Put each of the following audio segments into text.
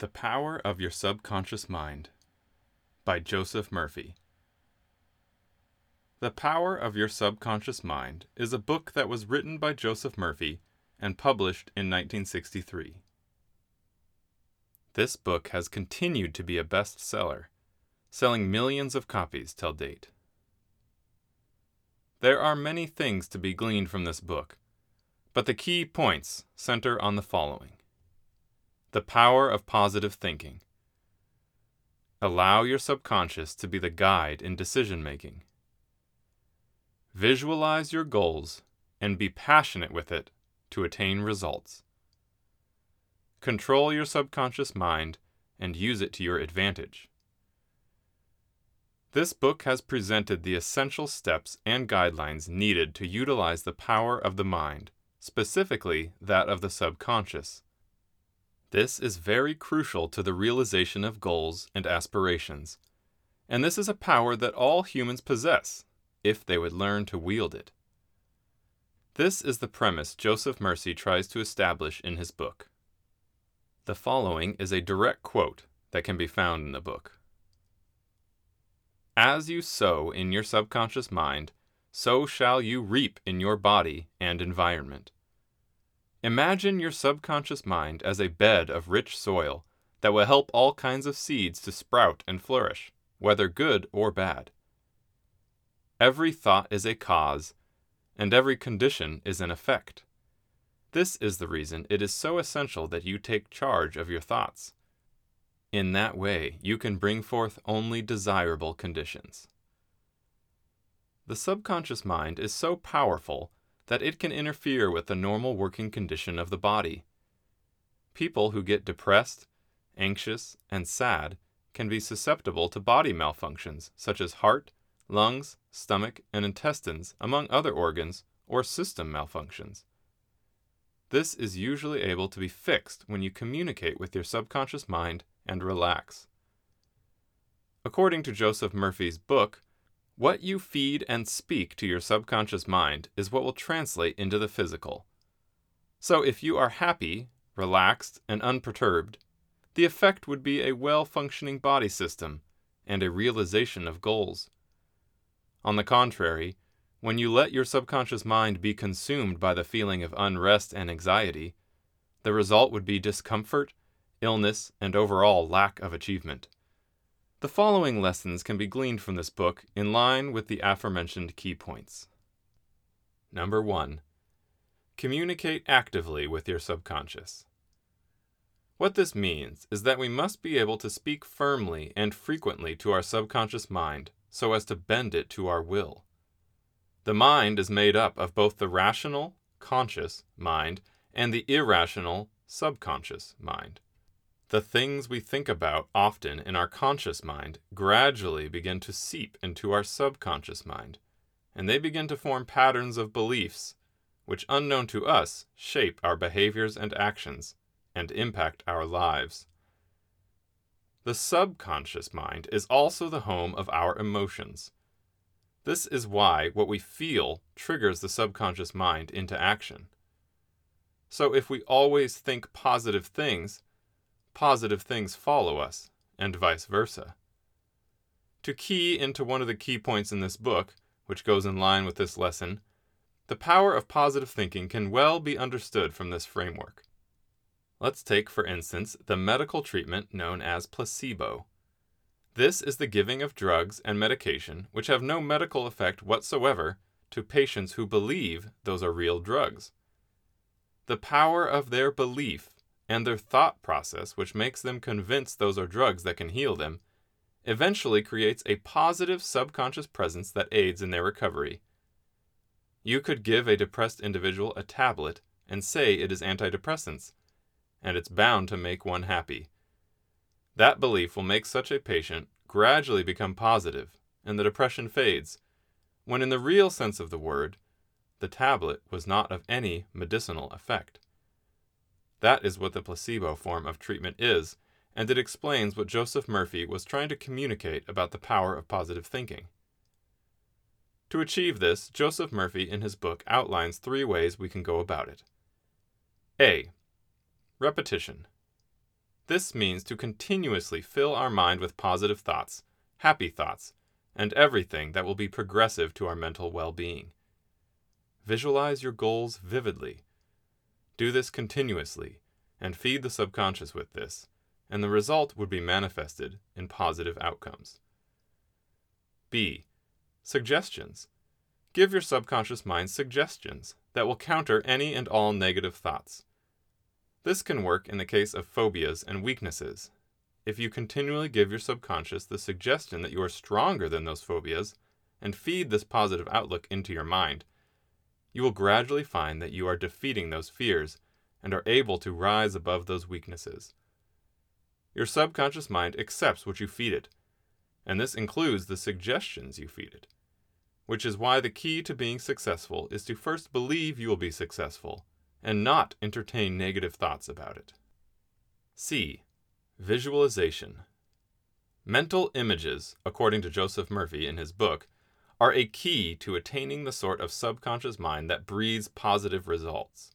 The Power of Your Subconscious Mind by Joseph Murphy. The Power of Your Subconscious Mind is a book that was written by Joseph Murphy and published in 1963. This book has continued to be a bestseller, selling millions of copies till date. There are many things to be gleaned from this book, but the key points center on the following The power of positive thinking. Allow your subconscious to be the guide in decision making. Visualize your goals and be passionate with it to attain results. Control your subconscious mind and use it to your advantage. This book has presented the essential steps and guidelines needed to utilize the power of the mind, specifically that of the subconscious. This is very crucial to the realization of goals and aspirations, and this is a power that all humans possess if they would learn to wield it. This is the premise Joseph Murphy tries to establish in his book. The following is a direct quote that can be found in the book. As you sow in your subconscious mind, so shall you reap in your body and environment. Imagine your subconscious mind as a bed of rich soil that will help all kinds of seeds to sprout and flourish, whether good or bad. Every thought is a cause, and every condition is an effect. This is the reason it is so essential that you take charge of your thoughts. In that way, you can bring forth only desirable conditions. The subconscious mind is so powerful that it can interfere with the normal working condition of the body. People who get depressed, anxious, and sad can be susceptible to body malfunctions such as heart, lungs, stomach, and intestines, among other organs, or system malfunctions. This is usually able to be fixed when you communicate with your subconscious mind and relax. According to Joseph Murphy's book, what you feed and speak to your subconscious mind is what will translate into the physical. So if you are happy, relaxed, and unperturbed, the effect would be a well functioning body system and a realization of goals. On the contrary, when you let your subconscious mind be consumed by the feeling of unrest and anxiety, the result would be discomfort, illness, and overall lack of achievement. The following lessons can be gleaned from this book in line with the aforementioned key points. Number 1. Communicate actively with your subconscious. What this means is that we must be able to speak firmly and frequently to our subconscious mind so as to bend it to our will. The mind is made up of both the rational, conscious mind and the irrational, subconscious mind. The things we think about often in our conscious mind gradually begin to seep into our subconscious mind, and they begin to form patterns of beliefs, which, unknown to us, shape our behaviors and actions and impact our lives. The subconscious mind is also the home of our emotions. This is why what we feel triggers the subconscious mind into action. So if we always think positive things, positive things follow us, and vice versa. To key into one of the key points in this book, which goes in line with this lesson, the power of positive thinking can well be understood from this framework. Let's take, for instance, the medical treatment known as placebo. This is the giving of drugs and medication which have no medical effect whatsoever to patients who believe those are real drugs. The power of their belief and their thought process, which makes them convinced those are drugs that can heal them, eventually creates a positive subconscious presence that aids in their recovery. You could give a depressed individual a tablet and say it is antidepressants, and it's bound to make one happy. That belief will make such a patient gradually become positive, and the depression fades, when in the real sense of the word, the tablet was not of any medicinal effect. That is what the placebo form of treatment is, and it explains what Joseph Murphy was trying to communicate about the power of positive thinking. To achieve this, Joseph Murphy in his book outlines three ways we can go about it. A. Repetition. This means to continuously fill our mind with positive thoughts, happy thoughts, and everything that will be progressive to our mental well being. Visualize your goals vividly. Do this continuously and feed the subconscious with this, and the result would be manifested in positive outcomes. B. Suggestions. Give your subconscious mind suggestions that will counter any and all negative thoughts. This can work in the case of phobias and weaknesses. If you continually give your subconscious the suggestion that you are stronger than those phobias and feed this positive outlook into your mind, you will gradually find that you are defeating those fears and are able to rise above those weaknesses. Your subconscious mind accepts what you feed it, and this includes the suggestions you feed it, which is why the key to being successful is to first believe you will be successful and not entertain negative thoughts about it. C. Visualization. Mental images, according to Joseph Murphy in his book, are a key to attaining the sort of subconscious mind that breeds positive results.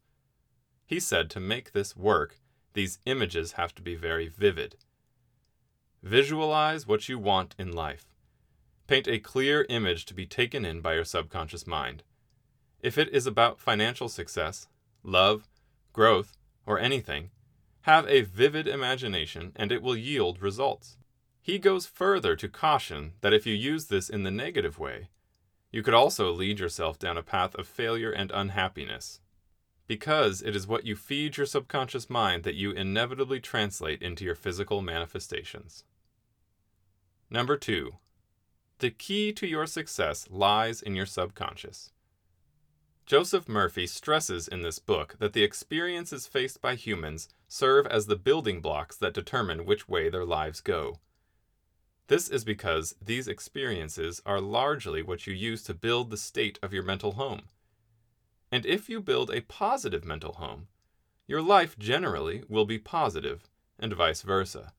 He said to make this work, these images have to be very vivid. Visualize what you want in life. Paint a clear image to be taken in by your subconscious mind. If it is about financial success, love, growth, or anything, have a vivid imagination and it will yield results. He goes further to caution that if you use this in the negative way, you could also lead yourself down a path of failure and unhappiness. Because it is what you feed your subconscious mind that you inevitably translate into your physical manifestations. Number two, the key to your success lies in your subconscious. Joseph Murphy stresses in this book that the experiences faced by humans serve as the building blocks that determine which way their lives go. This is because these experiences are largely what you use to build the state of your mental home. And if you build a positive mental home, your life generally will be positive, and vice versa.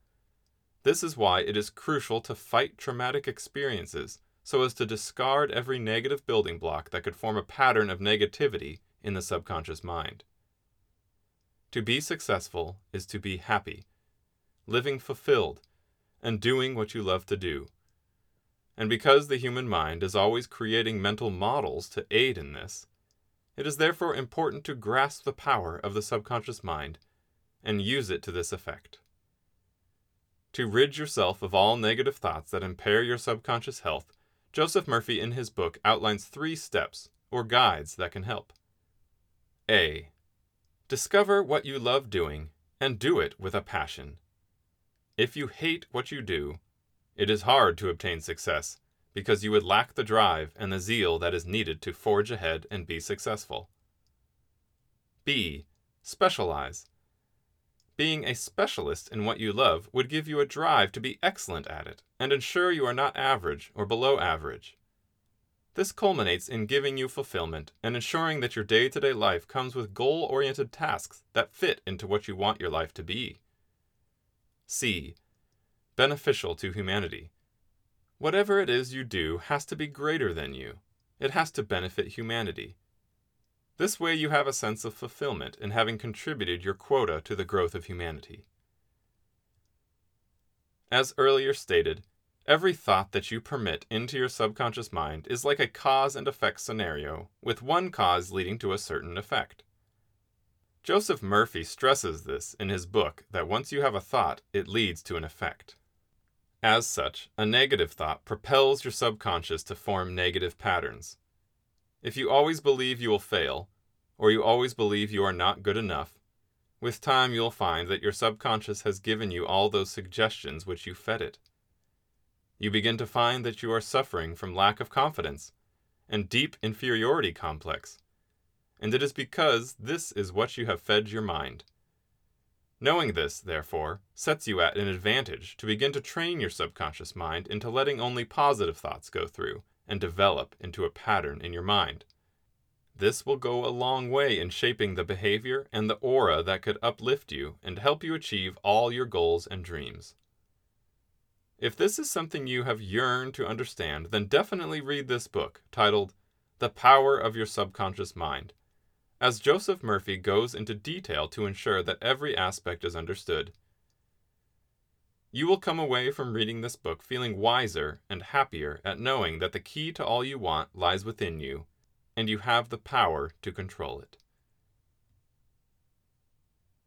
This is why it is crucial to fight traumatic experiences so as to discard every negative building block that could form a pattern of negativity in the subconscious mind. To be successful is to be happy, living fulfilled, and doing what you love to do. And because the human mind is always creating mental models to aid in this, it is therefore important to grasp the power of the subconscious mind and use it to this effect. To rid yourself of all negative thoughts that impair your subconscious health, Joseph Murphy in his book outlines three steps or guides that can help. A. Discover what you love doing and do it with a passion. If you hate what you do, it is hard to obtain success because you would lack the drive and the zeal that is needed to forge ahead and be successful. B. Specialize. Being a specialist in what you love would give you a drive to be excellent at it and ensure you are not average or below average. This culminates in giving you fulfillment and ensuring that your day to day life comes with goal oriented tasks that fit into what you want your life to be. C. Beneficial to humanity. Whatever it is you do has to be greater than you. It has to benefit humanity. This way you have a sense of fulfillment in having contributed your quota to the growth of humanity. As earlier stated, every thought that you permit into your subconscious mind is like a cause and effect scenario, with one cause leading to a certain effect. Joseph Murphy stresses this in his book that once you have a thought, it leads to an effect. As such, a negative thought propels your subconscious to form negative patterns. If you always believe you will fail, or you always believe you are not good enough, with time you'll find that your subconscious has given you all those suggestions which you fed it. You begin to find that you are suffering from lack of confidence and deep inferiority complex, and it is because this is what you have fed your mind. Knowing this, therefore, sets you at an advantage to begin to train your subconscious mind into letting only positive thoughts go through and develop into a pattern in your mind. This will go a long way in shaping the behavior and the aura that could uplift you and help you achieve all your goals and dreams. If this is something you have yearned to understand, then definitely read this book titled The Power of Your Subconscious Mind as Joseph Murphy goes into detail to ensure that every aspect is understood. You will come away from reading this book feeling wiser and happier at knowing that the key to all you want lies within you, and you have the power to control it.